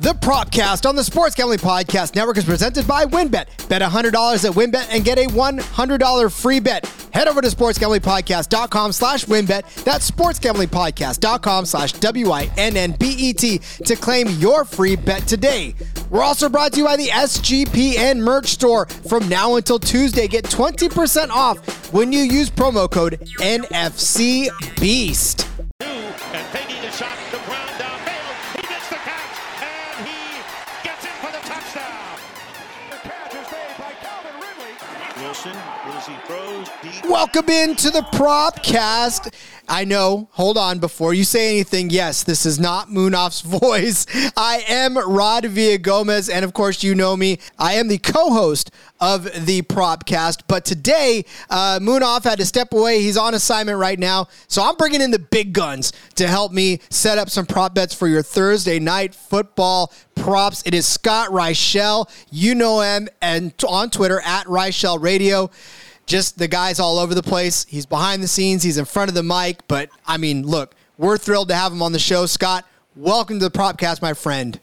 The Propcast on the Sports Gambling Podcast Network is presented by WynnBET. Bet $100 at WynnBET and get a $100 free bet. Head over to sportsgamblingpodcast.com slash wynnbet. That's sportsgamblingpodcast.com slash W-I-N-N-B-E-T to claim your free bet today. We're also brought to you by the SGPN merch store. From now until Tuesday, get 20% off when you use promo code NFCBEAST. Welcome into the Propcast. I know, hold on, before you say anything, yes, this is not Munaf's voice. I am Rod Villagomez, and of course, you know me. I am the co host of the Propcast, but today, uh, Moonoff had to step away. He's on assignment right now, so I'm bringing in the big guns to help me set up some prop bets for your Thursday night football props. It is Scott Reichel. You know him and on Twitter at Reichel Radio just the guy's all over the place. He's behind the scenes, he's in front of the mic. But I mean, look, we're thrilled to have him on the show. Scott, welcome to the Propcast, my friend.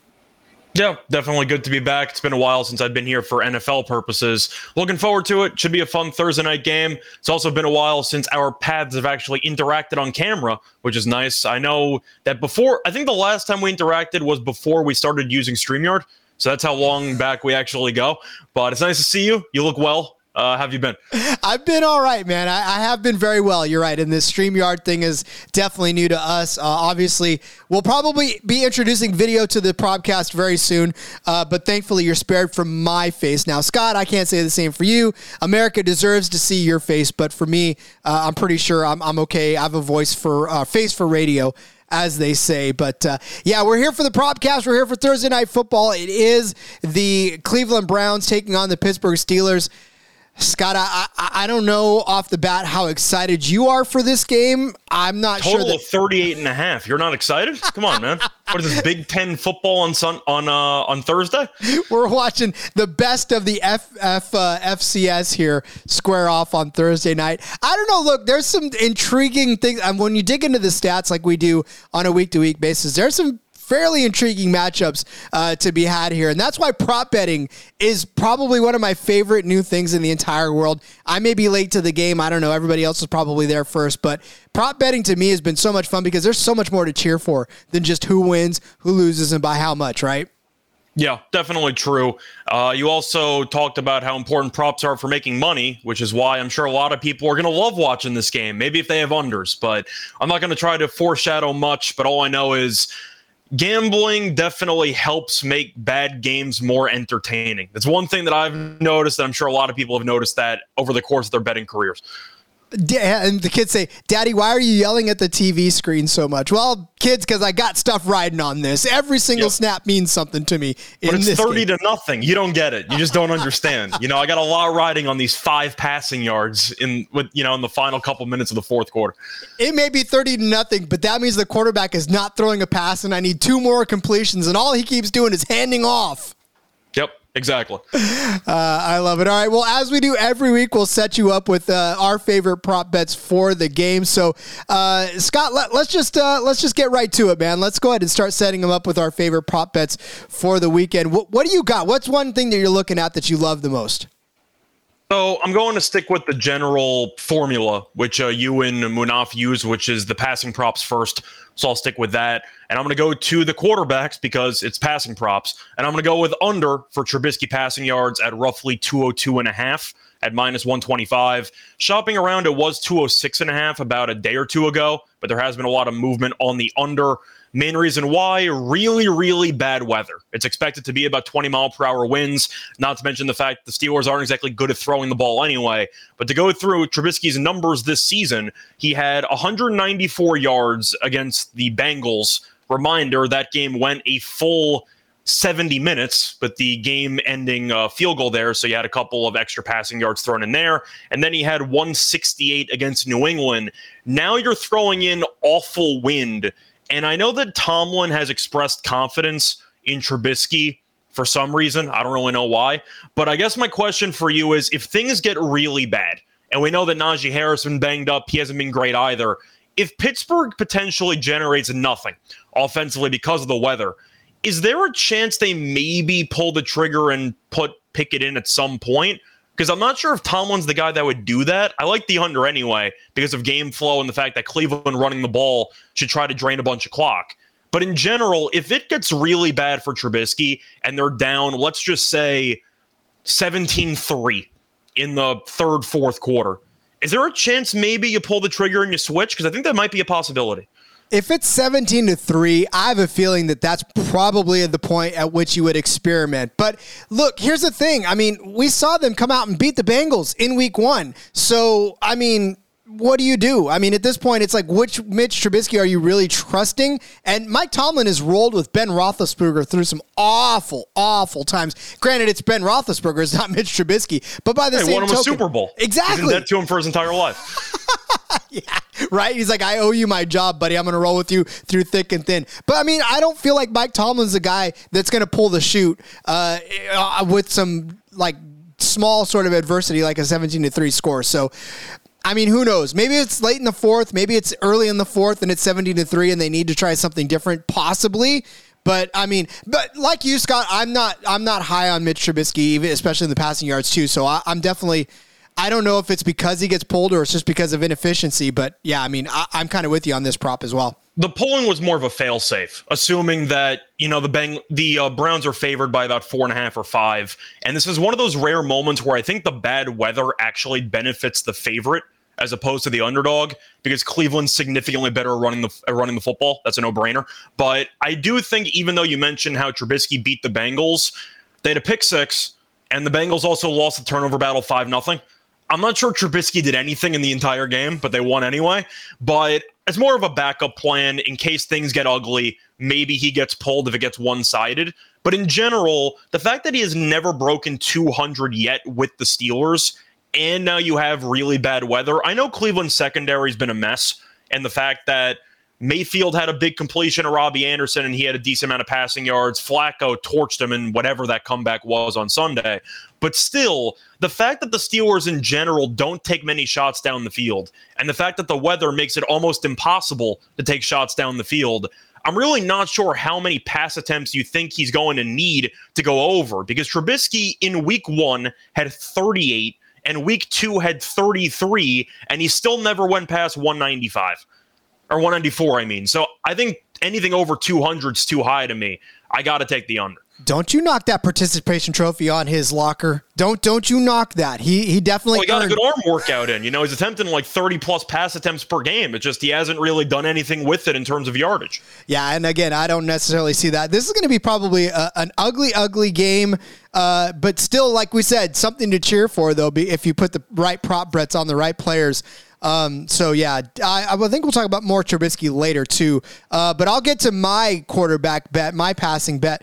Yeah, definitely good to be back. It's been a while since I've been here for NFL purposes. Looking forward to it. Should be a fun Thursday night game. It's also been a while since our paths have actually interacted on camera, which is nice. I know that before, I think the last time we interacted was before we started using StreamYard. So that's how long back we actually go. But it's nice to see you. You look well. Uh, have you been? I've been all right, man. I, I, have been very well. You're right. And this StreamYard thing is definitely new to us. Uh, obviously, we'll probably be introducing video to the podcast very soon, uh, but thankfully, you're spared from my face. Now, Scott, I can't say the same for you. America deserves to see your face, but for me, uh, I'm pretty sure I'm, I'm, okay. I have a voice for uh, face for radio as they say. But uh, yeah, we're here for the propcast. We're here for Thursday night football. It is the Cleveland Browns taking on the Pittsburgh Steelers. Scott, I, I, I don't know off the bat how excited you are for this game. I'm not Total sure. Total of 38 and a half. You're not excited? Come on, man. what is this Big Ten football on sun, on uh, on Thursday? We're watching the best of the F, F, uh, FCS here square off on Thursday night. I don't know. Look, there's some intriguing things. And when you dig into the stats like we do on a week to week basis, there's some fairly intriguing matchups uh, to be had here. And that's why prop betting is probably one of my favorite new things in the entire world. I may be late to the game. I don't know. Everybody else is probably there first. But prop betting to me has been so much fun because there's so much more to cheer for than just who wins, who loses, and by how much, right? Yeah, definitely true. Uh, you also talked about how important props are for making money, which is why I'm sure a lot of people are going to love watching this game. Maybe if they have unders, but I'm not going to try to foreshadow much. But all I know is gambling definitely helps make bad games more entertaining. That's one thing that I've noticed, and I'm sure a lot of people have noticed that over the course of their betting careers and the kids say, "Daddy, why are you yelling at the TV screen so much?" Well, kids, because I got stuff riding on this. Every single yep. snap means something to me. but it's thirty game. to nothing. You don't get it. You just don't understand. you know, I got a lot riding on these five passing yards in with you know in the final couple minutes of the fourth quarter. It may be thirty to nothing, but that means the quarterback is not throwing a pass, and I need two more completions, and all he keeps doing is handing off. Exactly. Uh, I love it. All right. Well, as we do every week, we'll set you up with uh, our favorite prop bets for the game. So, uh, Scott, let, us just uh, let's just get right to it, man. Let's go ahead and start setting them up with our favorite prop bets for the weekend. What, what do you got? What's one thing that you're looking at that you love the most? So I'm going to stick with the general formula, which uh, you and Munaf use, which is the passing props first. So I'll stick with that. And I'm going to go to the quarterbacks because it's passing props. And I'm going to go with under for Trubisky passing yards at roughly 202 and a half at minus 125. Shopping around, it was 206 and a half about a day or two ago, but there has been a lot of movement on the under. Main reason why really, really bad weather. It's expected to be about 20 mile per hour winds, not to mention the fact the Steelers aren't exactly good at throwing the ball anyway. But to go through Trubisky's numbers this season, he had 194 yards against the Bengals. Reminder that game went a full 70 minutes, but the game ending uh, field goal there. So you had a couple of extra passing yards thrown in there. And then he had 168 against New England. Now you're throwing in awful wind and I know that Tomlin has expressed confidence in Trubisky for some reason. I don't really know why. But I guess my question for you is if things get really bad, and we know that Najee Harris been banged up, he hasn't been great either. If Pittsburgh potentially generates nothing offensively because of the weather, is there a chance they maybe pull the trigger and put Pickett in at some point? Because I'm not sure if Tomlin's the guy that would do that. I like the under anyway because of game flow and the fact that Cleveland running the ball should try to drain a bunch of clock. But in general, if it gets really bad for Trubisky and they're down, let's just say 17 3 in the third, fourth quarter, is there a chance maybe you pull the trigger and you switch? Because I think that might be a possibility. If it's 17 to 3, I have a feeling that that's probably at the point at which you would experiment. But look, here's the thing. I mean, we saw them come out and beat the Bengals in week one. So, I mean, what do you do? I mean, at this point, it's like, which Mitch Trubisky are you really trusting? And Mike Tomlin has rolled with Ben Roethlisberger through some awful, awful times. Granted, it's Ben Roethlisberger, it's not Mitch Trubisky. But by the hey, same won him token, a Super Bowl. Exactly. He's in debt to him for his entire life. yeah, right. He's like, I owe you my job, buddy. I'm going to roll with you through thick and thin. But I mean, I don't feel like Mike Tomlin's the guy that's going to pull the shoot uh, with some like small sort of adversity, like a 17 to three score. So I mean, who knows? Maybe it's late in the fourth. Maybe it's early in the fourth and it's 17 to 3 and they need to try something different, possibly. But I mean, but like you, Scott, I'm not I'm not high on Mitch Trubisky, even especially in the passing yards too. So I, am definitely I don't know if it's because he gets pulled or it's just because of inefficiency. But yeah, I mean, I, I'm kind of with you on this prop as well. The polling was more of a failsafe, assuming that you know the Bang the uh, Browns are favored by about four and a half or five, and this is one of those rare moments where I think the bad weather actually benefits the favorite as opposed to the underdog because Cleveland's significantly better at running the running the football. That's a no brainer. But I do think even though you mentioned how Trubisky beat the Bengals, they had a pick six, and the Bengals also lost the turnover battle five nothing. I'm not sure Trubisky did anything in the entire game, but they won anyway. But it's more of a backup plan in case things get ugly. Maybe he gets pulled if it gets one sided. But in general, the fact that he has never broken 200 yet with the Steelers and now you have really bad weather. I know Cleveland's secondary has been a mess, and the fact that Mayfield had a big completion of Robbie Anderson and he had a decent amount of passing yards. Flacco torched him in whatever that comeback was on Sunday. But still, the fact that the Steelers in general don't take many shots down the field, and the fact that the weather makes it almost impossible to take shots down the field, I'm really not sure how many pass attempts you think he's going to need to go over because Trubisky in week one had 38 and week two had 33, and he still never went past 195 or 194. I mean, so I think anything over 200 is too high to me. I got to take the under. Don't you knock that participation trophy on his locker. Don't don't you knock that. He he definitely well, he got earned- a good arm workout in. You know, he's attempting like 30 plus pass attempts per game. It's just he hasn't really done anything with it in terms of yardage. Yeah, and again, I don't necessarily see that. This is going to be probably a, an ugly, ugly game, uh, but still, like we said, something to cheer for though. Be if you put the right prop bets on the right players. Um, so yeah, I, I think we'll talk about more Trubisky later too. Uh, but I'll get to my quarterback bet, my passing bet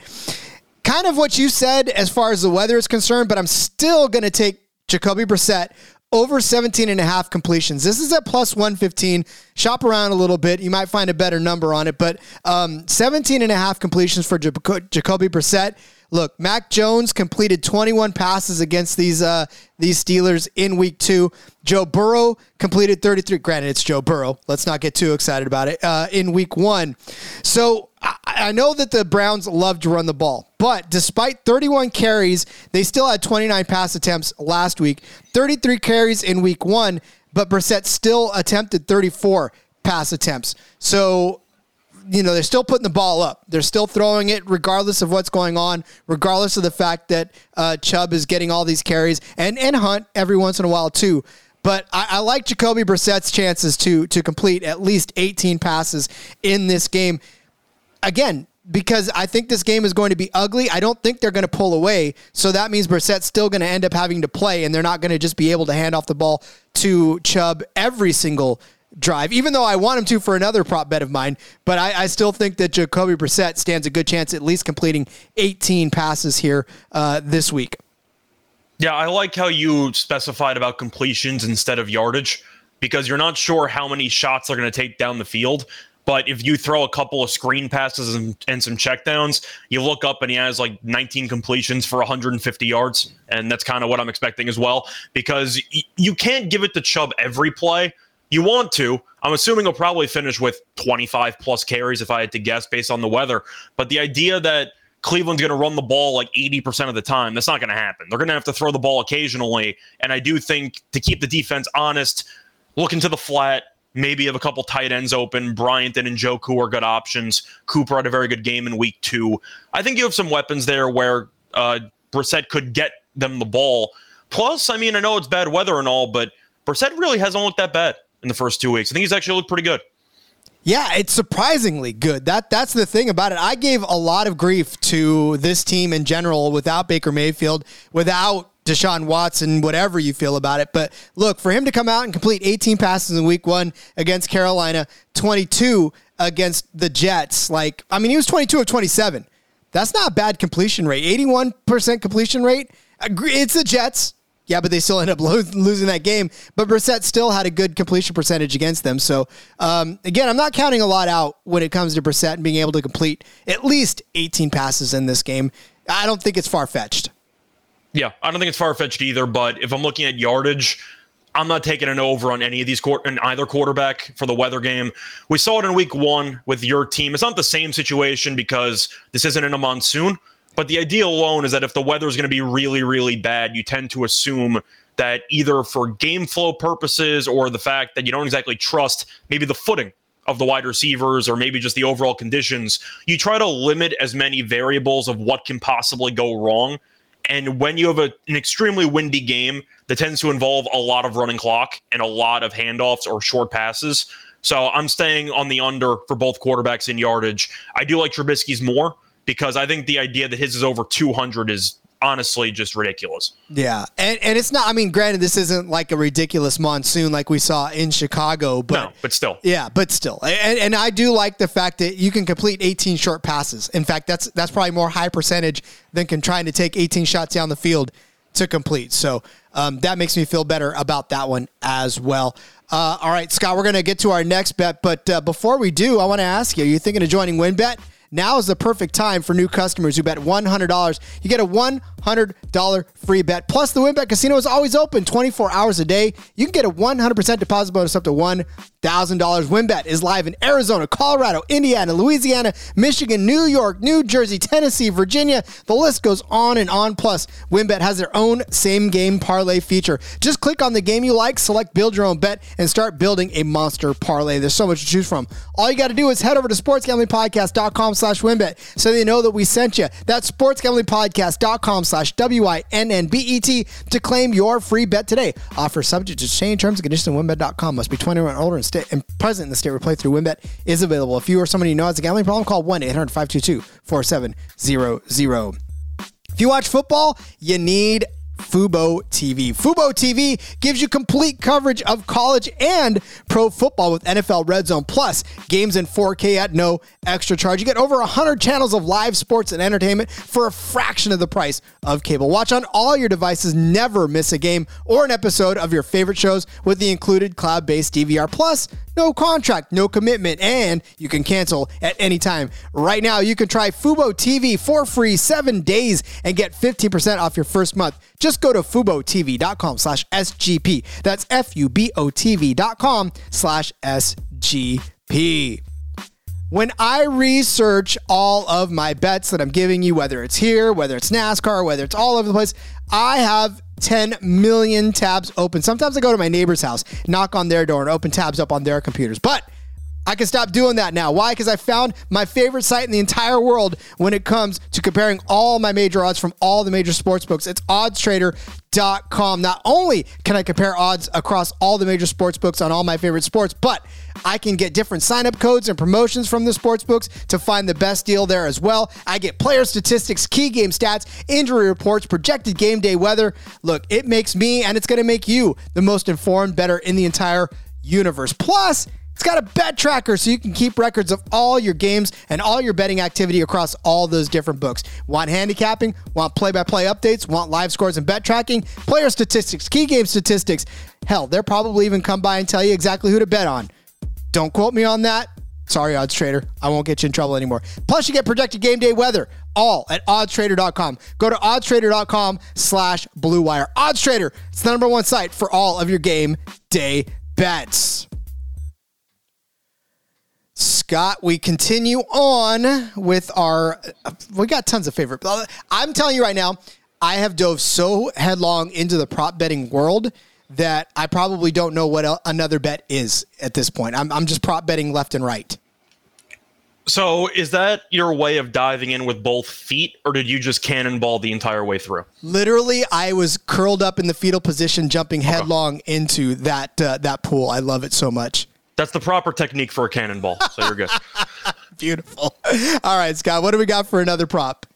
kind of what you said as far as the weather is concerned, but I'm still going to take Jacoby Brissett over 17 and a half completions. This is at plus 115. Shop around a little bit. You might find a better number on it, but um, 17 and a half completions for Jacoby Brissett. Look, Mac Jones completed 21 passes against these uh, these Steelers in week two. Joe Burrow completed 33. Granted, it's Joe Burrow. Let's not get too excited about it. Uh, in week one, so I, I know that the Browns love to run the ball, but despite 31 carries, they still had 29 pass attempts last week. 33 carries in week one, but Brissett still attempted 34 pass attempts. So you know, they're still putting the ball up. They're still throwing it regardless of what's going on, regardless of the fact that uh, Chubb is getting all these carries and, and Hunt every once in a while too. But I, I like Jacoby Brissett's chances to to complete at least 18 passes in this game. Again, because I think this game is going to be ugly. I don't think they're going to pull away. So that means Brissett's still going to end up having to play, and they're not going to just be able to hand off the ball to Chubb every single drive, even though I want him to for another prop bet of mine. But I, I still think that Jacoby Brissett stands a good chance at least completing 18 passes here uh, this week. Yeah, I like how you specified about completions instead of yardage because you're not sure how many shots they're going to take down the field. But if you throw a couple of screen passes and, and, some checkdowns, you look up and he has like 19 completions for 150 yards. And that's kind of what I'm expecting as well because y- you can't give it to Chubb every play You want to. I'm assuming he'll probably finish with 25 plus carries if I had to guess based on the weather. But the idea that Cleveland's going to run the ball like 80% of the time, that's not going to happen. They're going to have to throw the ball occasionally. And I do think to keep the defense honest, look into the flat, maybe have a couple tight ends open. Bryant and Njoku are good options. Cooper had a very good game in week two. I think you have some weapons there where uh, Brissett could get them the ball. Plus, I mean, I know it's bad weather and all, but Brissett really hasn't looked that bad in the first two weeks. I think he's actually looked pretty good. Yeah, it's surprisingly good. That that's the thing about it. I gave a lot of grief to this team in general without Baker Mayfield, without Deshaun Watson, whatever you feel about it. But look, for him to come out and complete 18 passes in week one against Carolina, 22 against the Jets, like, I mean, he was 22 of 27. That's not a bad completion rate. 81% completion rate. It's the Jets. Yeah, but they still end up lo- losing that game. But Brissett still had a good completion percentage against them. So, um, again, I'm not counting a lot out when it comes to Brissett and being able to complete at least 18 passes in this game. I don't think it's far fetched. Yeah, I don't think it's far fetched either. But if I'm looking at yardage, I'm not taking an over on any of these court in either quarterback for the weather game. We saw it in week one with your team. It's not the same situation because this isn't in a monsoon. But the idea alone is that if the weather is going to be really, really bad, you tend to assume that either for game flow purposes or the fact that you don't exactly trust maybe the footing of the wide receivers or maybe just the overall conditions, you try to limit as many variables of what can possibly go wrong. And when you have a, an extremely windy game that tends to involve a lot of running clock and a lot of handoffs or short passes. So I'm staying on the under for both quarterbacks in yardage. I do like Trubisky's more because I think the idea that his is over 200 is honestly just ridiculous. Yeah. And and it's not I mean granted this isn't like a ridiculous monsoon like we saw in Chicago but no, but still. Yeah, but still. And and I do like the fact that you can complete 18 short passes. In fact, that's that's probably more high percentage than can trying to take 18 shots down the field to complete. So um, that makes me feel better about that one as well. Uh, all right, Scott, we're going to get to our next bet. But uh, before we do, I want to ask you, are you thinking of joining WynnBET? Now is the perfect time for new customers who bet $100. You get a $100 free bet. Plus, the WynnBET Casino is always open 24 hours a day. You can get a 100% deposit bonus up to $1,000. WynnBET is live in Arizona, Colorado, Indiana, Louisiana, Michigan, New York, New Jersey, Tennessee, Virginia. The list goes on and on. Plus, WynnBET has their own same game parlay feature. Just click on the game you like, select build your own bet, and start building a monster parlay. There's so much to choose from. All you got to do is head over to sportsgamblingpodcast.com slash wynnbet so they know that we sent you. That's sportsgamblingpodcast.com slash W-I-N-N-B-E-T to claim your free bet today. Offer subject to change terms and conditions on wynnbet.com. Must be 21 or older and, and present in the state where play through wynnbet is available. If you or somebody you know has a gambling problem, call 1-800-522-4700. If you watch football, you need Fubo TV. Fubo TV gives you complete coverage of college and pro football with NFL Red Zone Plus games in 4K at no extra charge. You get over 100 channels of live sports and entertainment for a fraction of the price of cable. Watch on all your devices, never miss a game or an episode of your favorite shows with the included cloud-based DVR Plus. No contract, no commitment, and you can cancel at any time. Right now, you can try Fubo TV for free seven days and get 15% off your first month. Just go to FuboTV.com slash SGP. That's F-U-B-O-T-V.com slash SGP. When I research all of my bets that I'm giving you, whether it's here, whether it's NASCAR, whether it's all over the place, I have 10 million tabs open. Sometimes I go to my neighbor's house, knock on their door, and open tabs up on their computers. But I can stop doing that now. Why? Because I found my favorite site in the entire world when it comes to comparing all my major odds from all the major sports books. It's oddstrader.com. Not only can I compare odds across all the major sports books on all my favorite sports, but I can get different sign up codes and promotions from the sports books to find the best deal there as well. I get player statistics, key game stats, injury reports, projected game day weather. Look, it makes me and it's going to make you the most informed better in the entire universe. Plus, it's got a bet tracker so you can keep records of all your games and all your betting activity across all those different books. Want handicapping? Want play by play updates? Want live scores and bet tracking? Player statistics, key game statistics. Hell, they'll probably even come by and tell you exactly who to bet on. Don't quote me on that. Sorry, odds trader. I won't get you in trouble anymore. Plus, you get projected game day weather all at oddstrader.com. Go to oddstrader.com slash blue wire. Oddstrader, it's the number one site for all of your game day bets. Scott, we continue on with our. We got tons of favorite. I'm telling you right now, I have dove so headlong into the prop betting world that I probably don't know what another bet is at this point. I'm, I'm just prop betting left and right. So, is that your way of diving in with both feet, or did you just cannonball the entire way through? Literally, I was curled up in the fetal position, jumping headlong okay. into that uh, that pool. I love it so much. That's the proper technique for a cannonball. So you're good. Beautiful. All right, Scott. What do we got for another prop?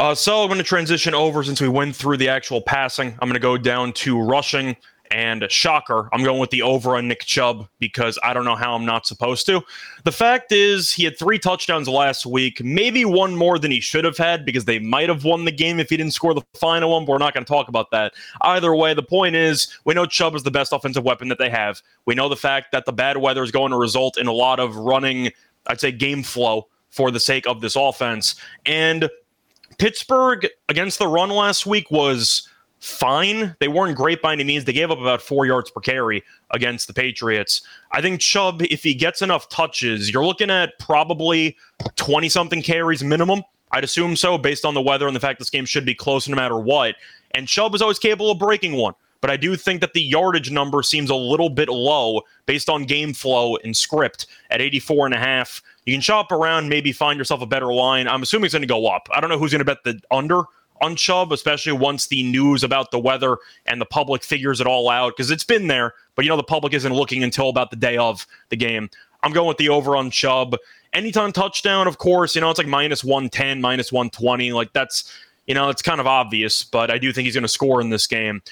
Uh, so I'm going to transition over since we went through the actual passing. I'm going to go down to rushing. And shocker, I'm going with the over on Nick Chubb because I don't know how I'm not supposed to. The fact is, he had three touchdowns last week, maybe one more than he should have had because they might have won the game if he didn't score the final one, but we're not going to talk about that. Either way, the point is, we know Chubb is the best offensive weapon that they have. We know the fact that the bad weather is going to result in a lot of running, I'd say, game flow for the sake of this offense. And Pittsburgh against the run last week was fine. They weren't great by any means. They gave up about four yards per carry against the Patriots. I think Chubb, if he gets enough touches, you're looking at probably 20 something carries minimum. I'd assume so based on the weather and the fact this game should be close no matter what. And Chubb is always capable of breaking one. But I do think that the yardage number seems a little bit low based on game flow and script at 84 and a half. You can shop around, maybe find yourself a better line. I'm assuming it's going to go up. I don't know who's going to bet the under on Chubb, especially once the news about the weather and the public figures it all out, because it's been there, but you know the public isn't looking until about the day of the game. I'm going with the over on Chubb. Anytime touchdown, of course, you know, it's like minus 110, minus 120. Like that's, you know, it's kind of obvious, but I do think he's going to score in this game.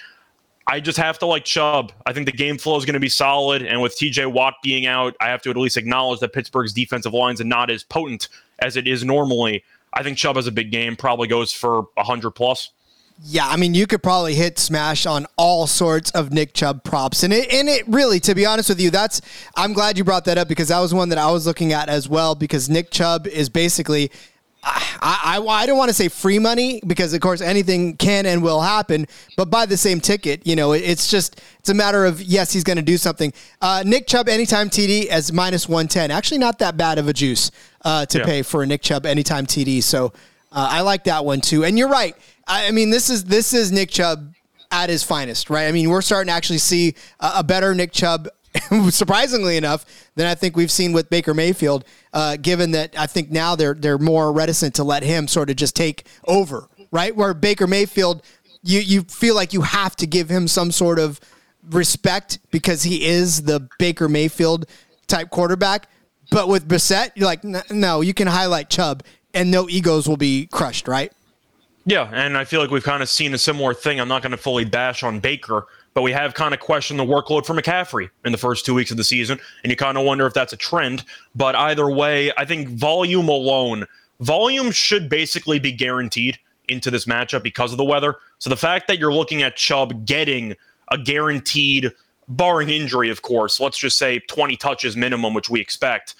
I just have to like Chubb. I think the game flow is going to be solid. And with TJ Watt being out, I have to at least acknowledge that Pittsburgh's defensive lines are not as potent as it is normally. I think Chubb has a big game, probably goes for 100 plus. Yeah, I mean, you could probably hit smash on all sorts of Nick Chubb props, and it and it really, to be honest with you, that's I'm glad you brought that up because that was one that I was looking at as well. Because Nick Chubb is basically I, I, I, don't want to say free money because of course anything can and will happen, but by the same ticket, you know, it, it's just, it's a matter of, yes, he's going to do something. Uh, Nick Chubb anytime TD as minus 110. Actually not that bad of a juice uh, to yeah. pay for a Nick Chubb anytime TD. So uh, I like that one too. And you're right. I, I, mean, this is, this is Nick Chubb at his finest, right? I mean, we're starting to actually see a, a better Nick Chubb surprisingly enough, than I think we've seen with Baker Mayfield. Uh, given that I think now they're they're more reticent to let him sort of just take over, right? Where Baker Mayfield, you you feel like you have to give him some sort of respect because he is the Baker Mayfield type quarterback. But with Brissett, you're like, no, you can highlight Chubb, and no egos will be crushed, right? Yeah, and I feel like we've kind of seen a similar thing. I'm not going to fully bash on Baker but we have kind of questioned the workload for McCaffrey in the first two weeks of the season, and you kind of wonder if that's a trend. But either way, I think volume alone, volume should basically be guaranteed into this matchup because of the weather. So the fact that you're looking at Chubb getting a guaranteed, barring injury, of course, let's just say 20 touches minimum, which we expect.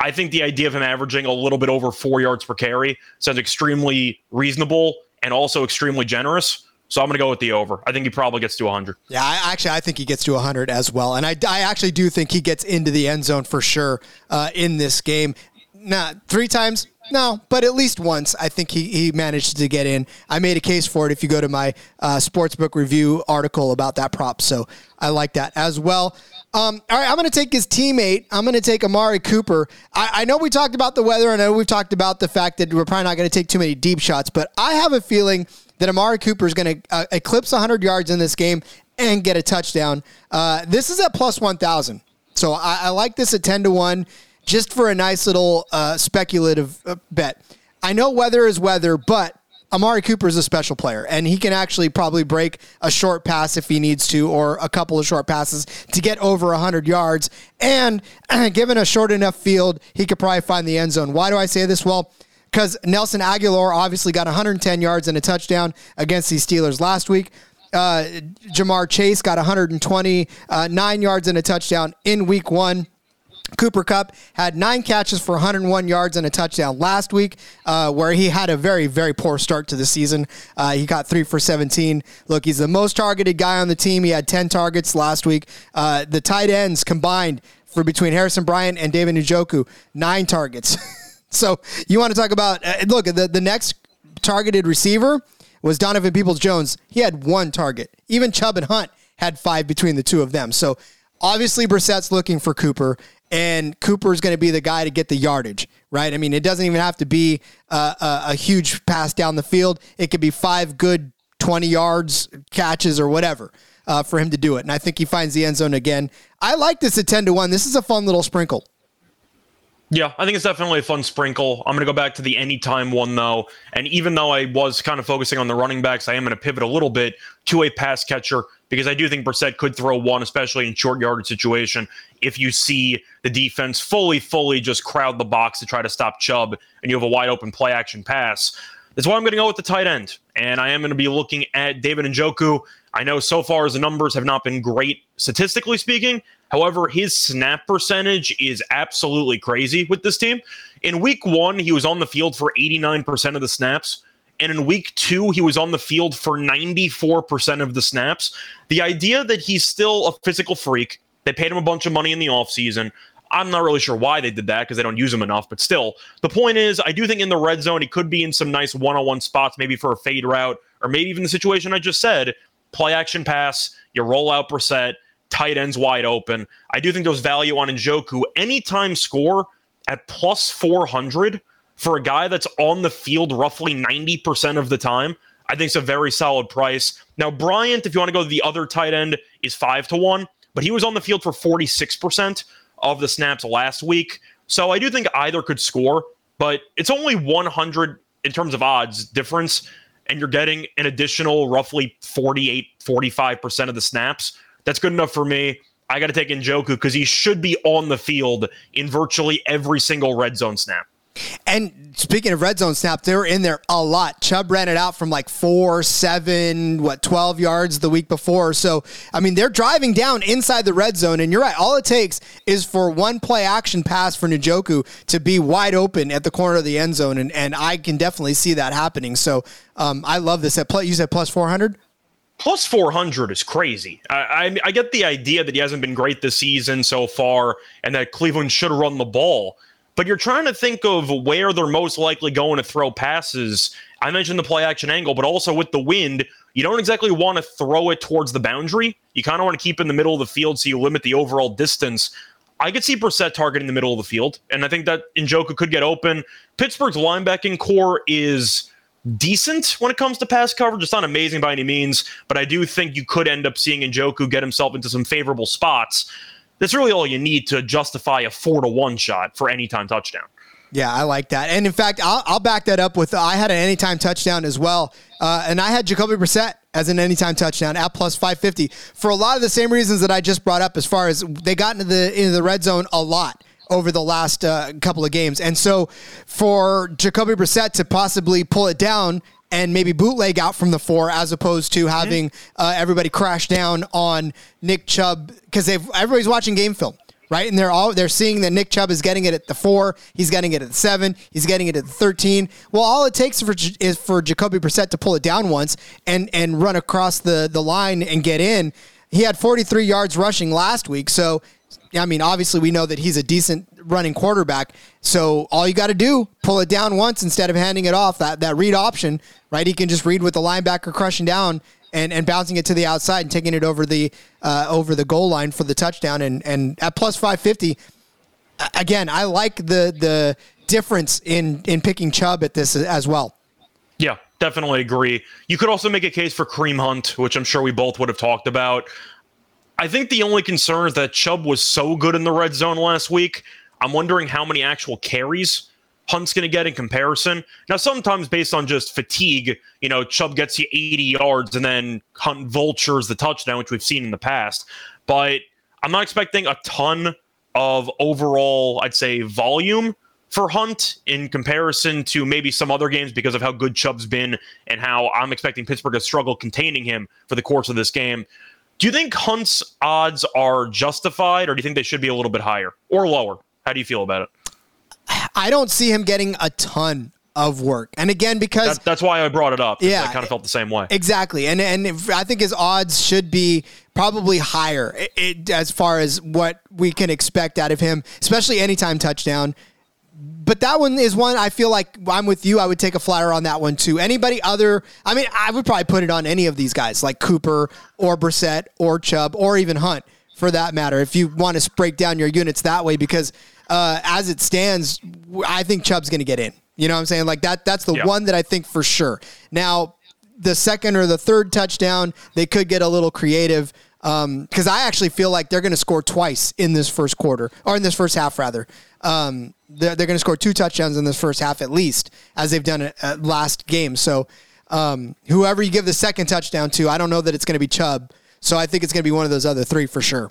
I think the idea of him averaging a little bit over four yards per carry sounds extremely reasonable and also extremely generous. So I'm going to go with the over. I think he probably gets to 100. Yeah, I, actually, I think he gets to 100 as well. And I, I actually do think he gets into the end zone for sure uh, in this game. Not three times, no, but at least once, I think he, he managed to get in. I made a case for it if you go to my uh, sportsbook review article about that prop. So I like that as well. Um, all right, I'm going to take his teammate. I'm going to take Amari Cooper. I, I, know we talked about the weather, and I know we've talked about the fact that we're probably not going to take too many deep shots, but I have a feeling that Amari Cooper is going to uh, eclipse 100 yards in this game and get a touchdown. Uh, this is at plus 1,000. So I, I, like this at 10 to 1 just for a nice little uh, speculative uh, bet. I know weather is weather, but Amari Cooper is a special player, and he can actually probably break a short pass if he needs to, or a couple of short passes to get over 100 yards. And given a short enough field, he could probably find the end zone. Why do I say this? Well, because Nelson Agholor obviously got 110 yards and a touchdown against these Steelers last week. Uh, Ja'Marr Chase got 129 uh, yards and a touchdown in week one. Cooper Kupp had nine catches for 101 yards and a touchdown last week, uh, where he had a very, very poor start to the season. Uh, he got three for 17. Look, he's the most targeted guy on the team. He had 10 targets last week. Uh, the tight ends combined for between Harrison Bryant and David Njoku, nine targets. so you want to talk about uh, look the the next targeted receiver was Donovan Peoples Jones. He had one target. Even Chubb and Hunt had five between the two of them. So obviously Brissett's looking for Cooper, and Cooper is going to be the guy to get the yardage, right? I mean, it doesn't even have to be a, a, a huge pass down the field. It could be five good 20 yards catches or whatever uh, for him to do it. And I think he finds the end zone again. I like this at 10 to 1. This is a fun little sprinkle. Yeah, I think it's definitely a fun sprinkle. I'm going to go back to the anytime one, though. And even though I was kind of focusing on the running backs, I am going to pivot a little bit to a pass catcher because I do think Brissett could throw one, especially in short yardage situation. If you see the defense fully, fully just crowd the box to try to stop Chubb and you have a wide open play action pass. That's why I'm going to go with the tight end. And I am going to be looking at David Njoku. I know so far as the numbers have not been great statistically speaking. However, his snap percentage is absolutely crazy with this team. In week one, he was on the field for 89% of the snaps. And in week two, he was on the field for 94% of the snaps. The idea that he's still a physical freak, they paid him a bunch of money in the offseason. I'm not really sure why they did that because they don't use him enough. But still, the point is, I do think in the red zone, he could be in some nice one on one spots, maybe for a fade route, or maybe even the situation I just said play action pass, you roll out tight ends wide open. I do think there's value on Njoku. Anytime score at plus 400 for a guy that's on the field roughly 90% of the time. I think it's a very solid price. Now, Bryant, if you want to go to the other tight end, is five to one, but he was on the field for 46% of the snaps last week. So I do think either could score, but it's only 100 in terms of odds difference and you're getting an additional roughly 48, 45% of the snaps, that's good enough for me. I got to take Njoku because he should be on the field in virtually every single red zone snap. And speaking of red zone snaps, they were in there a lot. Chubb ran it out from like four, seven, what, 12 yards the week before. So, I mean, they're driving down inside the red zone. And you're right. All it takes is for one play action pass for Njoku to be wide open at the corner of the end zone. And, and I can definitely see that happening. So, um, I love this. At play, you said plus 400? plus 400 is crazy. I, I, I, get the idea that he hasn't been great this season so far and that Cleveland should run the ball but you're trying to think of where they're most likely going to throw passes. I mentioned the play action angle, but also with the wind, you don't exactly want to throw it towards the boundary. You kind of want to keep in the middle of the field so you limit the overall distance. I could see Brissett targeting the middle of the field, and I think that Njoku could get open. Pittsburgh's linebacking core is decent when it comes to pass coverage. It's not amazing by any means, but I do think you could end up seeing Njoku get himself into some favorable spots. That's really all you need to justify a four to one shot for anytime touchdown. Yeah, I like that. And in fact, I'll, I'll back that up with I had an anytime touchdown as well. Uh, and I had Jacoby Brissett as an anytime touchdown at plus 550 for a lot of the same reasons that I just brought up as far as they got into the into the red zone a lot over the last uh, couple of games. And so for Jacoby Brissett to possibly pull it down and maybe bootleg out from the four as opposed to having uh, everybody crash down on Nick Chubb because everybody's watching game film. Right, and they're all they're seeing that Nick Chubb is getting it at the four, he's getting it at the seven, he's getting it at the thirteen. Well, all it takes for is for Jacoby Brissett to pull it down once and and run across the the line and get in. He had 43 yards rushing last week, so I mean, obviously we know that he's a decent running quarterback. So all you got to do, pull it down once instead of handing it off. That that read option, right? He can just read with the linebacker crushing down and, and bouncing it to the outside and taking it over the uh, over the goal line for the touchdown. And and at plus five fifty, again, I like the the difference in in picking Chubb at this as well. Yeah, definitely agree. You could also make a case for Kareem Hunt, which I'm sure we both would have talked about. I think the only concern is that Chubb was so good in the red zone last week. I'm wondering how many actual carries Hunt's going to get in comparison. Now, sometimes based on just fatigue, you know, Chubb gets you 80 yards and then Hunt vultures the touchdown, which we've seen in the past. But I'm not expecting a ton of overall, I'd say, volume for Hunt in comparison to maybe some other games because of how good Chubb's been and how I'm expecting Pittsburgh to struggle containing him for the course of this game. Do you think Hunt's odds are justified, or do you think they should be a little bit higher or lower? How do you feel about it? I don't see him getting a ton of work. And again, because That, that's why I brought it up. Yeah. I kind of felt the same way. Exactly, and and if, I think his odds should be probably higher it, it- as far as what we can expect out of him, especially anytime touchdown. But that one is one I feel like I'm with you. I would take a flyer on that one too. Anybody other? I mean, I would probably put it on any of these guys, like Cooper or Brissett or Chubb or even Hunt, for that matter. If you want to break down your units that way, because uh, as it stands, I think Chubb's going to get in. You know what I'm saying? Like that. That's the Yeah. one that I think for sure. Now, the second or the third touchdown, they could get a little creative. Because I actually feel like they're going to score twice in this first quarter, or in this first half, rather. Um, they're they're going to score two touchdowns in this first half at least, as they've done it at last game. So, um, whoever you give the second touchdown to, I don't know that it's going to be Chubb. So I think it's going to be one of those other three for sure.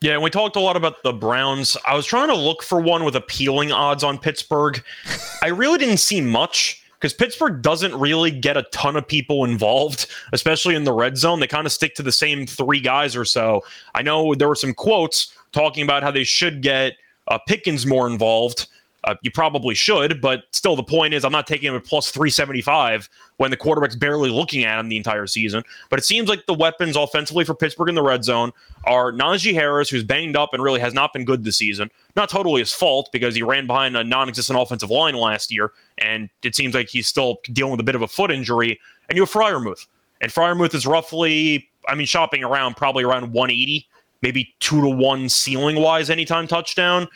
Yeah, and we talked a lot about the Browns. I was trying to look for one with appealing odds on Pittsburgh. I really didn't see much because Pittsburgh doesn't really get a ton of people involved, especially in the red zone. They kind of stick to the same three guys or so. I know there were some quotes talking about how they should get uh, Pickens more involved. Uh, you probably should, but still, the point is, I'm not taking him at plus 375 when the quarterback's barely looking at him the entire season. But it seems like the weapons offensively for Pittsburgh in the red zone are Najee Harris, who's banged up and really has not been good this season. Not totally his fault because he ran behind a non existent offensive line last year, and it seems like he's still dealing with a bit of a foot injury. And you have Freiermuth. And Freiermuth is roughly, I mean, shopping around probably around 180, maybe two to one ceiling wise anytime touchdown.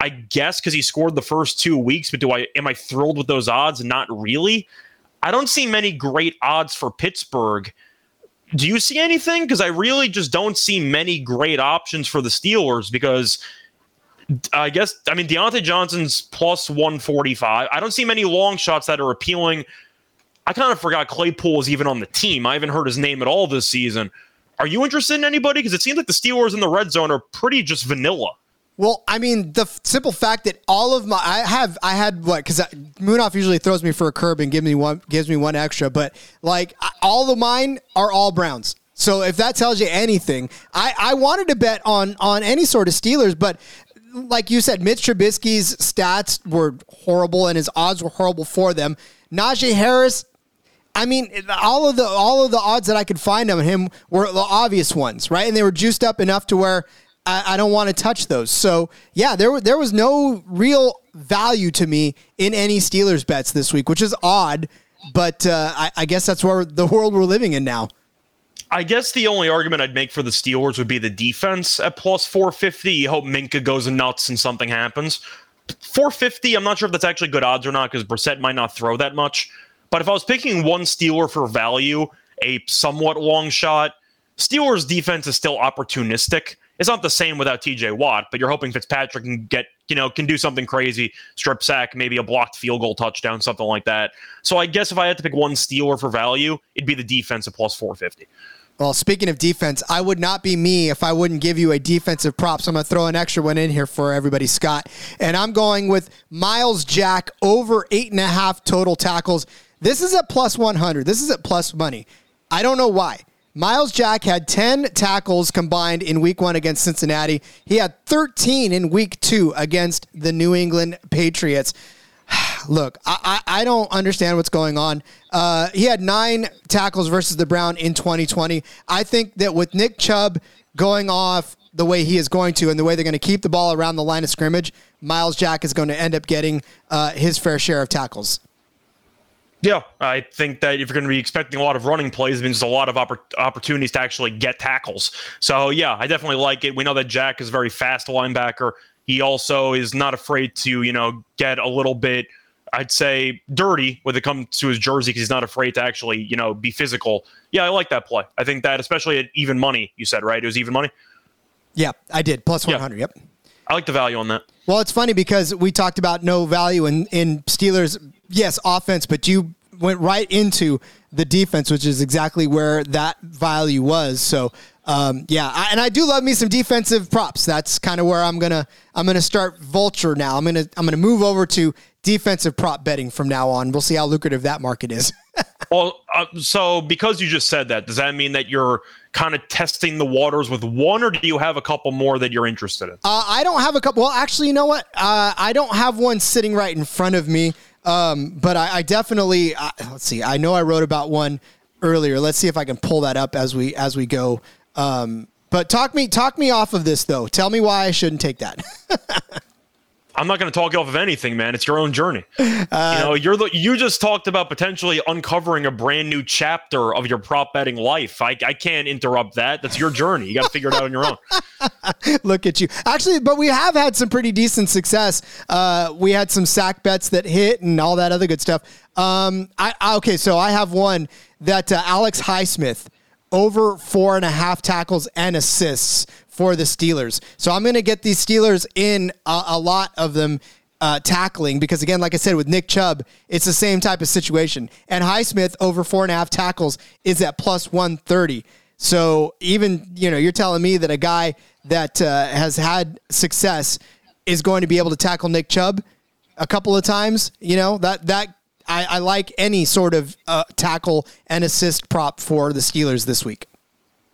I guess because he scored the first two weeks, but do I am I thrilled with those odds? Not really. I don't see many great odds for Pittsburgh. Do you see anything? Because I really just don't see many great options for the Steelers because I guess I mean Diontae Johnson's plus 145. I don't see many long shots that are appealing. I kind of forgot Claypool was even on the team. I haven't heard his name at all this season. Are you interested in anybody? Because it seems like the Steelers in the red zone are pretty just vanilla. Well, I mean, the f- simple fact that all of my I have I had what because Munaf usually throws me for a curb and gives me one gives me one extra, but like I- all of mine are all Browns. So if that tells you anything, I I wanted to bet on on any sort of Steelers, but like you said, Mitch Trubisky's stats were horrible and his odds were horrible for them. Najee Harris, I mean, all of the all of the odds that I could find on him were the obvious ones, right? And they were juiced up enough to where I, I don't want to touch those. So yeah, there there was no real value to me in any Steelers bets this week, which is odd, but uh, I, I guess that's where the world we're living in now. I guess the only argument I'd make for the Steelers would be the defense at plus 450. You hope Minkah goes nuts and something happens. 450, I'm not sure if that's actually good odds or not because Brissett might not throw that much. But if I was picking one Steeler for value, a somewhat long shot, Steelers defense is still opportunistic. It's not the same without TJ Watt, but you're hoping Fitzpatrick can get, you know, can do something crazy, strip sack, maybe a blocked field goal touchdown, something like that. So I guess if I had to pick one Steeler for value, it'd be the defense at plus 450. Well, speaking of defense, I would not be me if I wouldn't give you a defensive prop. So I'm going to throw an extra one in here for everybody, Scott. And I'm going with Myles Jack over eight and a half total tackles. This is at plus 100. This is at plus money. I don't know why. Myles Jack had 10 tackles combined in week one against Cincinnati. He had 13 in week two against the New England Patriots. Look, I, I, I don't understand what's going on. Uh, he had nine tackles versus the Brown in 2020. I think that with Nick Chubb going off the way he is going to and the way they're going to keep the ball around the line of scrimmage, Myles Jack is going to end up getting uh, his fair share of tackles. Yeah, I think that if you're going to be expecting a lot of running plays, it means a lot of oppor- opportunities to actually get tackles. So yeah, I definitely like it. We know that Jack is a very fast linebacker. He also is not afraid to, you know, get a little bit, I'd say, dirty when it comes to his jersey because he's not afraid to actually, you know, be physical. Yeah, I like that play. I think that, especially at even money, you said, right? It was even money. Yeah, I did. Plus Yeah. 100. Yep. I like the value on that. Well, it's funny because we talked about no value in, in Steelers, yes, offense, but you went right into the defense, which is exactly where that value was. So, um, yeah, I, and I do love me some defensive props. That's kind of where I'm gonna I'm gonna start vulture now. I'm gonna I'm gonna move over to defensive prop betting from now on. We'll see how lucrative that market is. Well, uh, so because you just said that, does that mean that you're kind of testing the waters with one, or do you have a couple more that you're interested in? Uh, I don't have a couple. Well, actually, you know what? Uh, I don't have one sitting right in front of me. Um, but I, I definitely uh, let's see. I know I wrote about one earlier. Let's see if I can pull that up as we as we go. Um, but talk me talk me off of this though. Tell me why I shouldn't take that. I'm not going to talk you off of anything, man. It's your own journey. Uh, you know, you're the you just talked about potentially uncovering a brand new chapter of your prop betting life. I, I can't interrupt that. That's your journey. You got to figure it out on your own. Look at you. Actually, but we have had some pretty decent success. Uh, we had some sack bets that hit and all that other good stuff. Um, I, okay, so I have one that uh, Alex Highsmith over four and a half tackles and assists for the Steelers. So I'm going to get these Steelers in a, a lot of them uh, tackling because again, like I said, with Nick Chubb, it's the same type of situation. And Highsmith over four and a half tackles is at plus 130. So even you know, you're telling me that a guy that uh, has had success is going to be able to tackle Nick Chubb a couple of times. You know that that I, I like any sort of uh, tackle and assist prop for the Steelers this week.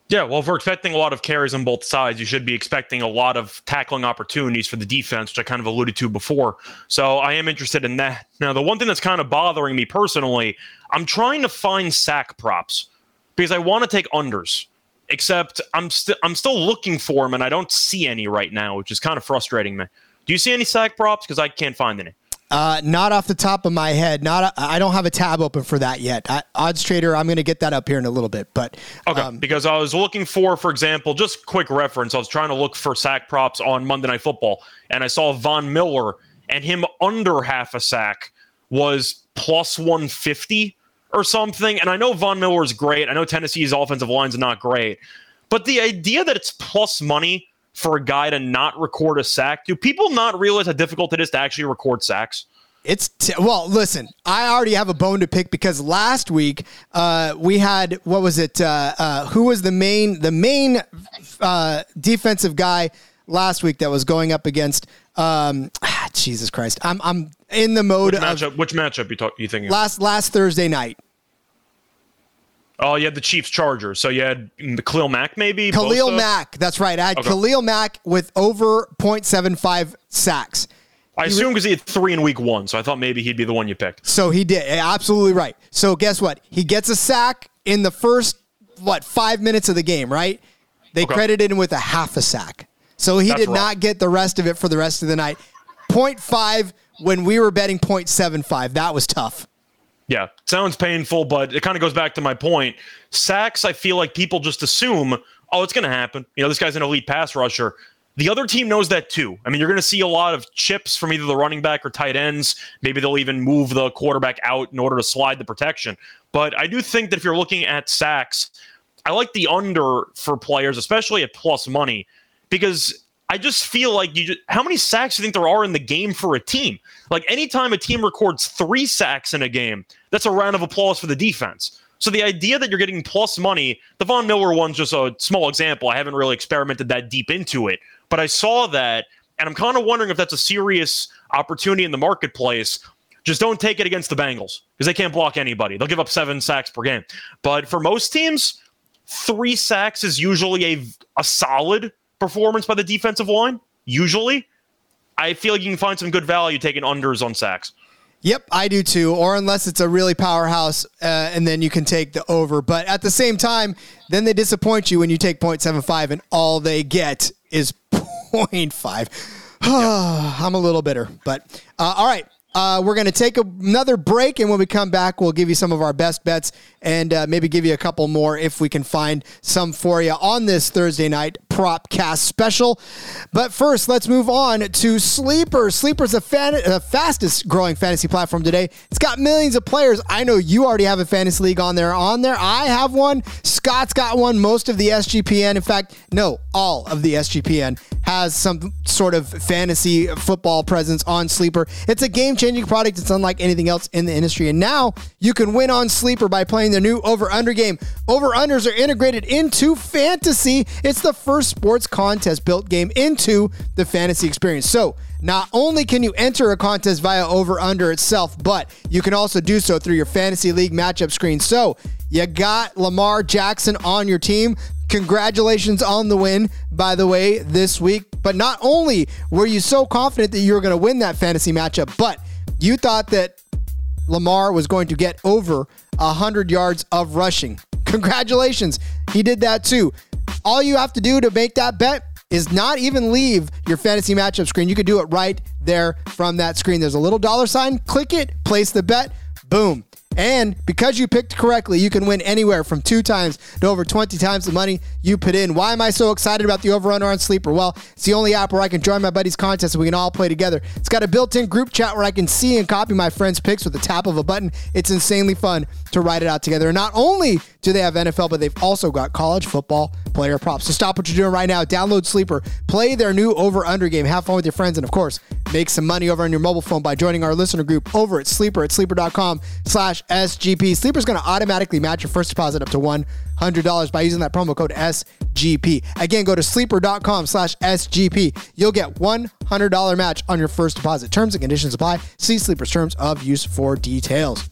Yeah, well, if we're expecting a lot of carries on both sides, you should be expecting a lot of tackling opportunities for the defense, which I kind of alluded to before. So I am interested in that. Now, the one thing that's kind of bothering me personally, I'm trying to find sack props because I want to take unders. Except I'm still I'm still looking for them and I don't see any right now, which is kind of frustrating me. Do you see any sack props? Because I can't find any. Uh, not off the top of my head. Not I don't have a tab open for that yet. I, Odds Trader, I'm going to get that up here in a little bit. But okay, um, because I was looking for, for example, just quick reference. I was trying to look for sack props on Monday Night Football, and I saw Von Miller and him under half a sack was plus 150 or something. And I know Von Miller is great. I know Tennessee's offensive line's not great, but the idea that it's plus money for a guy to not record a sack? Do people not realize how difficult it is to actually record sacks? It's t- well. Listen, I already have a bone to pick because last week uh, we had what was it? Uh, uh, who was the main the main uh, defensive guy last week that was going up against? Um, ah, Jesus Christ, I'm I'm in the mode which matchup, of which matchup you talk, you thinking? Last last Thursday night. Oh, you had the Chiefs Chargers. So you had mm, Khalil Mack, maybe? Khalil Bosa? Mack. That's right. I had okay. Khalil Mack with over 0.75 sacks. I assume because he had three in week one. So I thought maybe he'd be the one you picked. So he did. Absolutely right. So guess what? He gets a sack in the first, what, five minutes of the game, right? They okay. credited him with a half a sack. So he That's did not get the rest of it for the rest of the night. 0.5 when we were betting 0.75. That was tough. Yeah, sounds painful, but it kind of goes back to my point. Sacks, I feel like people just assume, oh, it's going to happen. You know, this guy's an elite pass rusher. The other team knows that too. I mean, you're going to see a lot of chips from either the running back or tight ends. Maybe they'll even move the quarterback out in order to slide the protection. But I do think that if you're looking at sacks, I like the under for players, especially at plus money, because I just feel like you. Just, how many sacks do you think there are in the game for a team? Like anytime a team records three sacks in a game, that's a round of applause for the defense. So the idea that you're getting plus money, the Von Miller one's just a small example. I haven't really experimented that deep into it, but I saw that, and I'm kind of wondering if that's a serious opportunity in the marketplace. Just don't take it against the Bengals because they can't block anybody. They'll give up seven sacks per game. But for most teams, three sacks is usually a, a solid performance by the defensive line, usually, I feel like you can find some good value taking unders on sacks. Yep, I do too. Or unless it's a really powerhouse, uh, and then you can take the over. But at the same time, then they disappoint you when you take 0.75 and all they get is 0.5. I'm a little bitter, but uh, all right. Uh, we're going to take another break, and when we come back, we'll give you some of our best bets and uh, maybe give you a couple more if we can find some for you on this Thursday night prop cast special. But first, let's move on to Sleeper. Sleeper is the fan- fastest growing fantasy platform today. It's got millions of players. I know you already have a fantasy league on there. On there, I have one. Scott's got one. Most of the SGPN, in fact, no, all of the SGPN has some sort of fantasy football presence on Sleeper. It's a game changing product. It's unlike anything else in the industry. And now you can win on Sleeper by playing the new over under game. Over unders are integrated into fantasy. It's the first sports contest built game into the fantasy experience. So, not only can you enter a contest via over under itself, but you can also do so through your fantasy league matchup screen. So, you got Lamar Jackson on your team. Congratulations on the win, by the way, this week. But not only were you so confident that you were going to win that fantasy matchup, but you thought that Lamar was going to get over 100 yards of rushing. Congratulations. He did that too. All you have to do to make that bet is not even leave your fantasy matchup screen. You can do it right there from that screen. There's a little dollar sign. Click it, place the bet, boom. And because you picked correctly, you can win anywhere from two times to over 20 times the money you put in. Why am I so excited about the over-under on Sleeper? Well, it's the only app where I can join my buddies' contest and we can all play together. It's got a built-in group chat where I can see and copy my friends' picks with the tap of a button. It's insanely fun to write it out together. And not only do they have NFL, but they've also got college football player props. So stop what you're doing right now. Download Sleeper, play their new over-under game, have fun with your friends, and of course, make some money over on your mobile phone by joining our listener group over at Sleeper at sleeper.com slash SGP. Sleeper's going to automatically match your first deposit up to $100 by using that promo code SGP. Again, go to sleeper.com slash SGP. You'll get $100 match on your first deposit. Terms and conditions apply. See Sleeper's terms of use for details.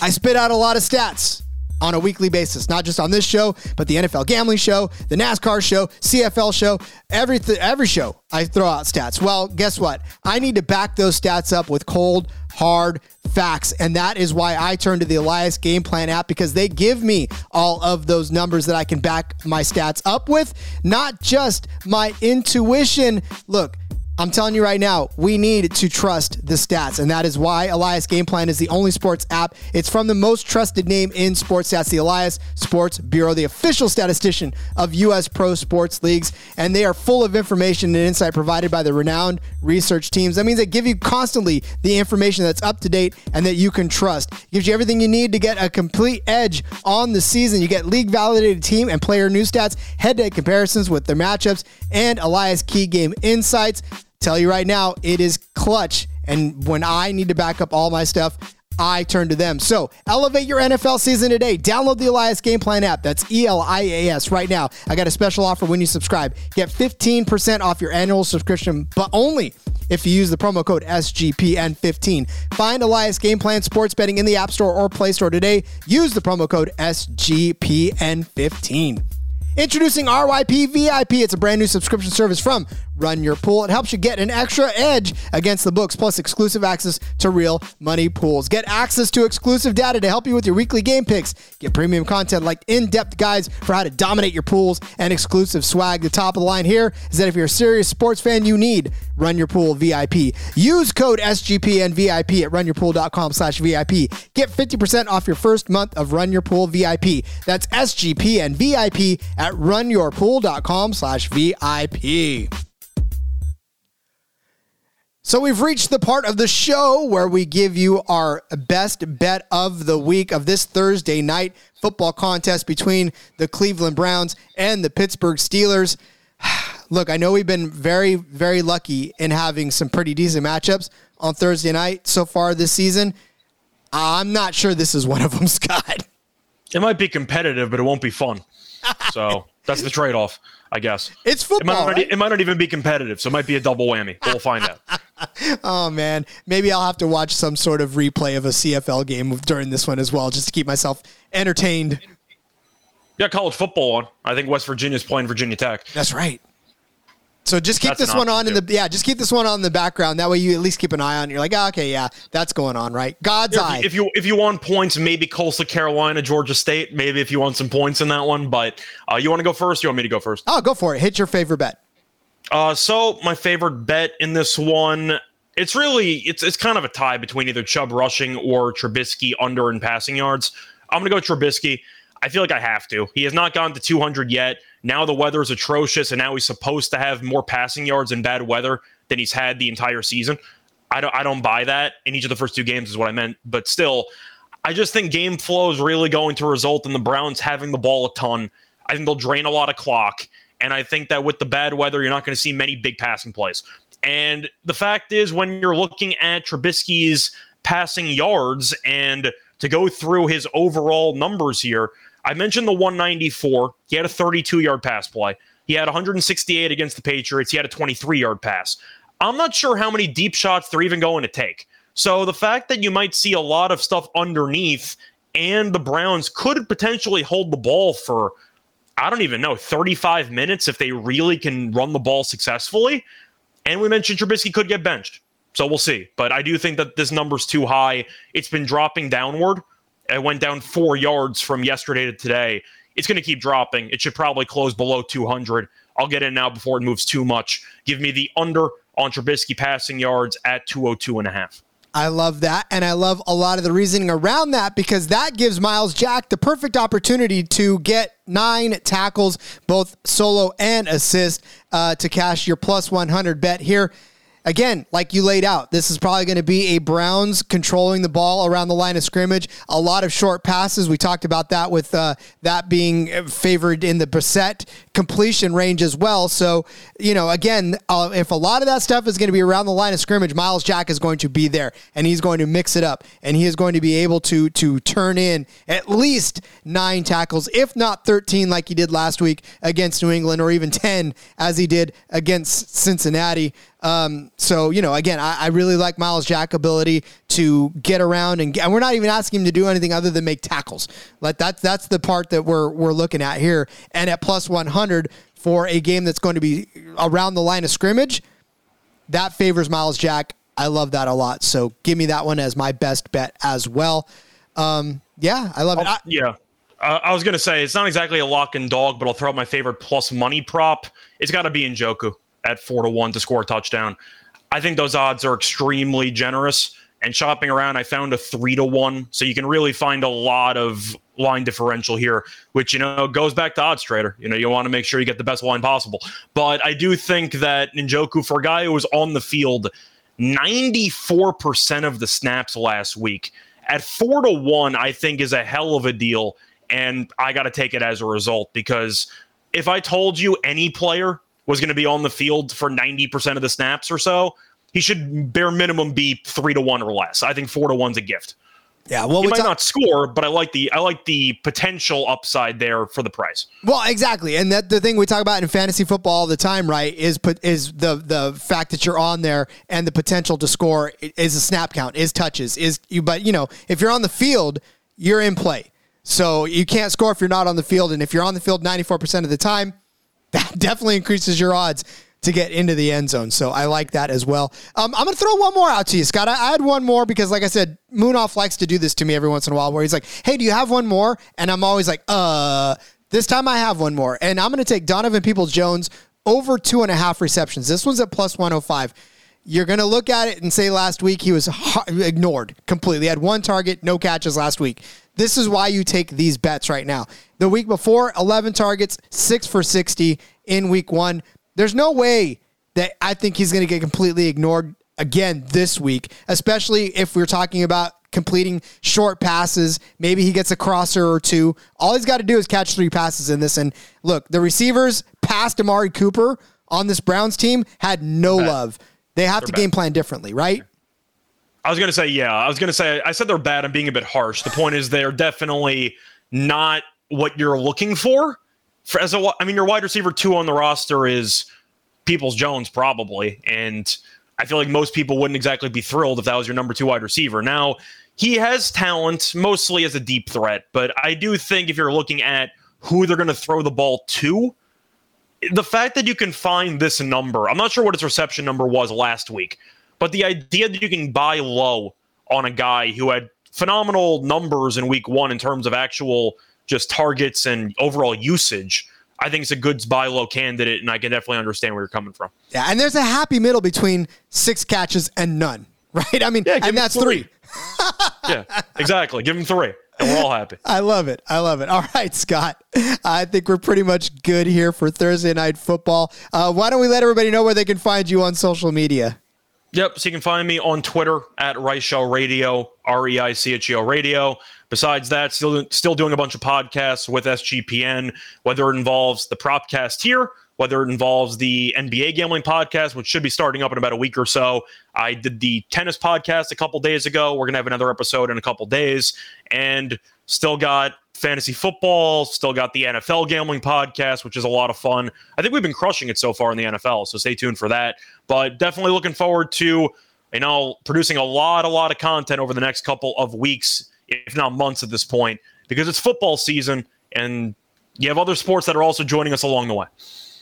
I spit out a lot of stats on a weekly basis, not just on this show, but the NFL gambling show, the NASCAR show, CFL show, every every show I throw out stats. Well, guess what? I need to back those stats up with cold, hard facts, and that is why I turn to the Elias Game Plan app because they give me all of those numbers that I can back my stats up with, not just my intuition. Look, I'm telling you right now, we need to trust the stats, and that is why Elias Game Plan is the only sports app. It's from the most trusted name in sports stats, the Elias Sports Bureau, the official statistician of U.S. pro sports leagues, and they are full of information and insight provided by the renowned research teams. That means they give you constantly the information that's up to date and that you can trust. It gives you everything you need to get a complete edge on the season. You get league validated team and player news stats, head-to-head comparisons with their matchups, and Elias key game insights. Tell you right now, it is clutch. And when I need to back up all my stuff, I turn to them. So elevate your NFL season today. Download the Elias Game Plan app. That's E L I A S right now. I got a special offer when you subscribe. Get 15% off your annual subscription, but only if you use the promo code SGPN15. Find Elias Game Plan Sports Betting in the App Store or Play Store today. Use the promo code SGPN15. Introducing RYP VIP. It's a brand new subscription service from Run Your Pool. It helps you get an extra edge against the books, plus exclusive access to real money pools. Get access to exclusive data to help you with your weekly game picks. Get premium content like in-depth guides for how to dominate your pools and exclusive swag. The top of the line here is that if you're a serious sports fan, you need Run Your Pool VIP. Use code SGPN VIP at runyourpool.com slash VIP. Get 50% off your first month of Run Your Pool VIP. That's SGPN VIP at runyourpool.com slash VIP. So we've reached the part of the show where we give you our best bet of the week of this Thursday night football contest between the Cleveland Browns and the Pittsburgh Steelers. Look, I know we've been very, very lucky in having some pretty decent matchups on Thursday night so far this season. I'm not sure this is one of them, Scott. It might be competitive, but it won't be fun. So that's the trade off, I guess. It's It might, football. not, right? it might not even be competitive, so it might be a double whammy. But We'll find out. Oh man, maybe I'll have to watch some sort of replay of a CFL game during this one as well, just to keep myself entertained. Yeah, college football on. I think West Virginia's playing Virginia Tech. That's right. So just keep That's this one on option, in the yeah, just keep this one on in the background. That way you at least keep an eye on. it. You're like, oh, okay, yeah, that's going on, right? God's Yeah, eye. if, you, if you want points, maybe Coastal Carolina, Georgia State. Maybe if you want some points in that one. But uh, you want to go first? You want me to go first? oh, go for it. Hit your favorite bet. Uh, so my favorite bet in this one, it's really it's it's kind of a tie between either Chubb rushing or Trubisky under in passing yards. I'm gonna go Trubisky. I feel like I have to. He has not gone to 200 yet. Now the weather is atrocious, and now he's supposed to have more passing yards in bad weather than he's had the entire season. I don't I don't buy that in each of the first two games is what I meant, but still, I just think game flow is really going to result in the Browns having the ball a ton. I think they'll drain a lot of clock. And I think that with the bad weather, you're not going to see many big passing plays. And the fact is, when you're looking at Trubisky's passing yards and to go through his overall numbers here, I mentioned the 194. He had a 32 yard pass play. He had 168 against the Patriots. He had a 23 yard pass. I'm not sure how many deep shots they're even going to take. So the fact that you might see a lot of stuff underneath and the Browns could potentially hold the ball for, I don't even know, 35 minutes if they really can run the ball successfully. And we mentioned Trubisky could get benched. So we'll see. But I do think that this number's too high. It's been dropping downward. It went down four yards from yesterday to today. It's going to keep dropping. It should probably close below 200. I'll get in now before it moves too much. Give me the under on Trubisky passing yards at 202 and a half. I love that. And I love a lot of the reasoning around that because that gives Myles Jack the perfect opportunity to get nine tackles, both solo and assist, uh, to cash your plus 100 bet here again, like you laid out, this is probably going to be a Browns controlling the ball around the line of scrimmage. A lot of short passes. We talked about that with uh, that being favored in the Brissett completion range as well. So, you know, again, uh, if a lot of that stuff is going to be around the line of scrimmage, Myles Jack is going to be there and he's going to mix it up and he is going to be able to to turn in at least nine tackles, if not 13 like he did last week against New England or even 10 as he did against Cincinnati. Um, so you know, again, I, I, really like Myles Jack ability to get around and, get, and we're not even asking him to do anything other than make tackles. Like that's that's the part that we're we're looking at here. And at plus one hundred for a game that's going to be around the line of scrimmage, that favors Myles Jack. I love that a lot. So give me that one as my best bet as well. Um, yeah, I love it. I, yeah. Uh, I was going to say it's not exactly a lock and dog, but I'll throw out my favorite plus money prop. It's got to be Njoku at four to one to score a touchdown. I think those odds are extremely generous. And shopping around, I found a three to one. So you can really find a lot of line differential here, which, you know, goes back to odds trader. You know, you want to make sure you get the best line possible. But I do think that Njoku, for a guy who was on the field 94% of the snaps last week, at four to one, I think is a hell of a deal. And I got to take it as a result because if I told you any player was going to be on the field for 90% of the snaps or so, he should bare minimum be three to one or less. I think four to one's a gift. Yeah, well, he might ta- not score, but I like the I like the potential upside there for the price. Well, exactly, and that the thing we talk about in fantasy football all the time, right? Is put is the the fact that you're on there and the potential to score is a snap count, is touches, is you. But you know, if you're on the field, you're in play. So you can't score if you're not on the field, and if you're on the field 94% of the time, that definitely increases your odds to get into the end zone. So I like that as well. Um, I'm going to throw one more out to you, Scott. I, I, had one more because, like I said, Munaf likes to do this to me every once in a while where he's like, hey, do you have one more? And I'm always like, uh, this time I have one more. And I'm going to take Donovan Peoples Jones over two and a half receptions. This one's at plus 105. You're going to look at it and say last week he was ignored completely. Had one target, no catches last week. This is why you take these bets right now. The week before, 11 targets, 6 for 60 in week 1. There's no way that I think he's going to get completely ignored again this week, especially if we're talking about completing short passes. Maybe he gets a crosser or two. All he's got to do is catch three passes in this. And look, the receivers past Amari Cooper on this Browns team had no love. They have they're to bad. game plan differently, right? I was going to say, yeah. I was going to say, I said they're bad. I'm being a bit harsh. The point is, they're definitely not what you're looking for. For as a, I mean, your wide receiver two on the roster is Peoples Jones, probably. And I feel like most people wouldn't exactly be thrilled if that was your number two wide receiver. Now, he has talent, mostly as a deep threat, but I do think if you're looking at who they're going to throw the ball to, the fact that you can find this number, I'm not sure what its reception number was last week, but the idea that you can buy low on a guy who had phenomenal numbers in week one in terms of actual just targets and overall usage, I think it's a good buy low candidate, and I can definitely understand where you're coming from. Yeah, and there's a happy middle between six catches and none, right? I mean, yeah, and that's three. three. yeah, exactly. Give him three and we're all happy. I love it. I love it. All right, Scott. I think we're pretty much good here for Thursday night football. Uh, why don't we let everybody know where they can find you on social media? Yep. So you can find me on Twitter at Reichel Radio, R E I C H E L Radio. Besides that, still still doing a bunch of podcasts with SGPN, whether it involves the Propcast here whether it involves the NBA gambling podcast, which should be starting up in about a week or so. I did the tennis podcast a couple days ago. We're to have another episode in a couple days. And still got fantasy football, still got the NFL gambling podcast, which is a lot of fun. I think we've been crushing it so far in the NFL, so stay tuned for that. But definitely looking forward to, you know, producing a lot, a lot of content over the next couple of weeks, if not months at this point, because it's football season and you have other sports that are also joining us along the way.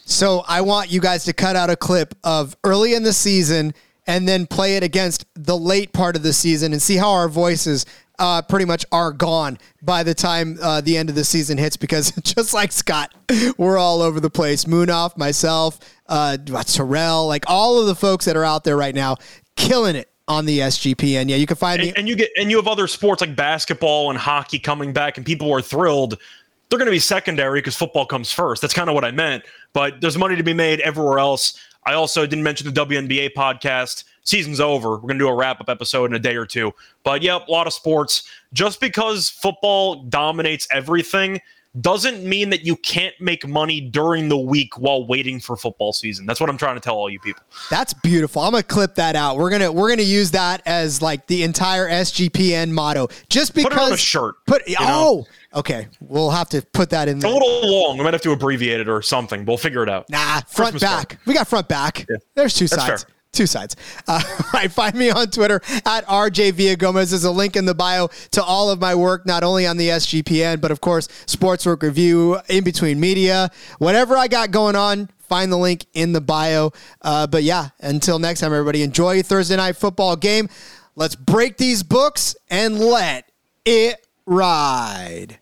So I want you guys to cut out a clip of early in the season and then play it against the late part of the season and see how our voices uh, pretty much are gone by the time uh, the end of the season hits because just like Scott, we're all over the place. Munaf, myself, uh, Terrell, like all of the folks that are out there right now, killing it on the SGPN. Yeah, you can find and, me. And you get and you have other sports like basketball and hockey coming back, and people are thrilled. They're going to be secondary because football comes first. That's kind of what I meant. But there's money to be made everywhere else. I also didn't mention the WNBA podcast. Season's over. We're going to do a wrap up episode in a day or two. But yep, a lot of sports. Just because football dominates everything doesn't mean that you can't make money during the week while waiting for football season. That's what I'm trying to tell all you people. That's beautiful. I'm gonna clip that out. We're gonna we're gonna use that as like the entire SGPN motto. Just because put it on a shirt. Put oh know? okay. We'll have to put that in. It's there. a little long. We might have to abbreviate it or something. We'll figure it out. Nah, front Christmas back. Card. We got front back. Yeah. There's two That's sides. Fair two sides. Uh, right, find me on Twitter at RJ Villagomez. There's a link in the bio to all of my work, not only on the SGPN, but of course, Sportswork Review, in between media, whatever I got going on. Find the link in the bio. Uh, but yeah, until next time, everybody, enjoy your Thursday night football game. Let's break these books and let it ride.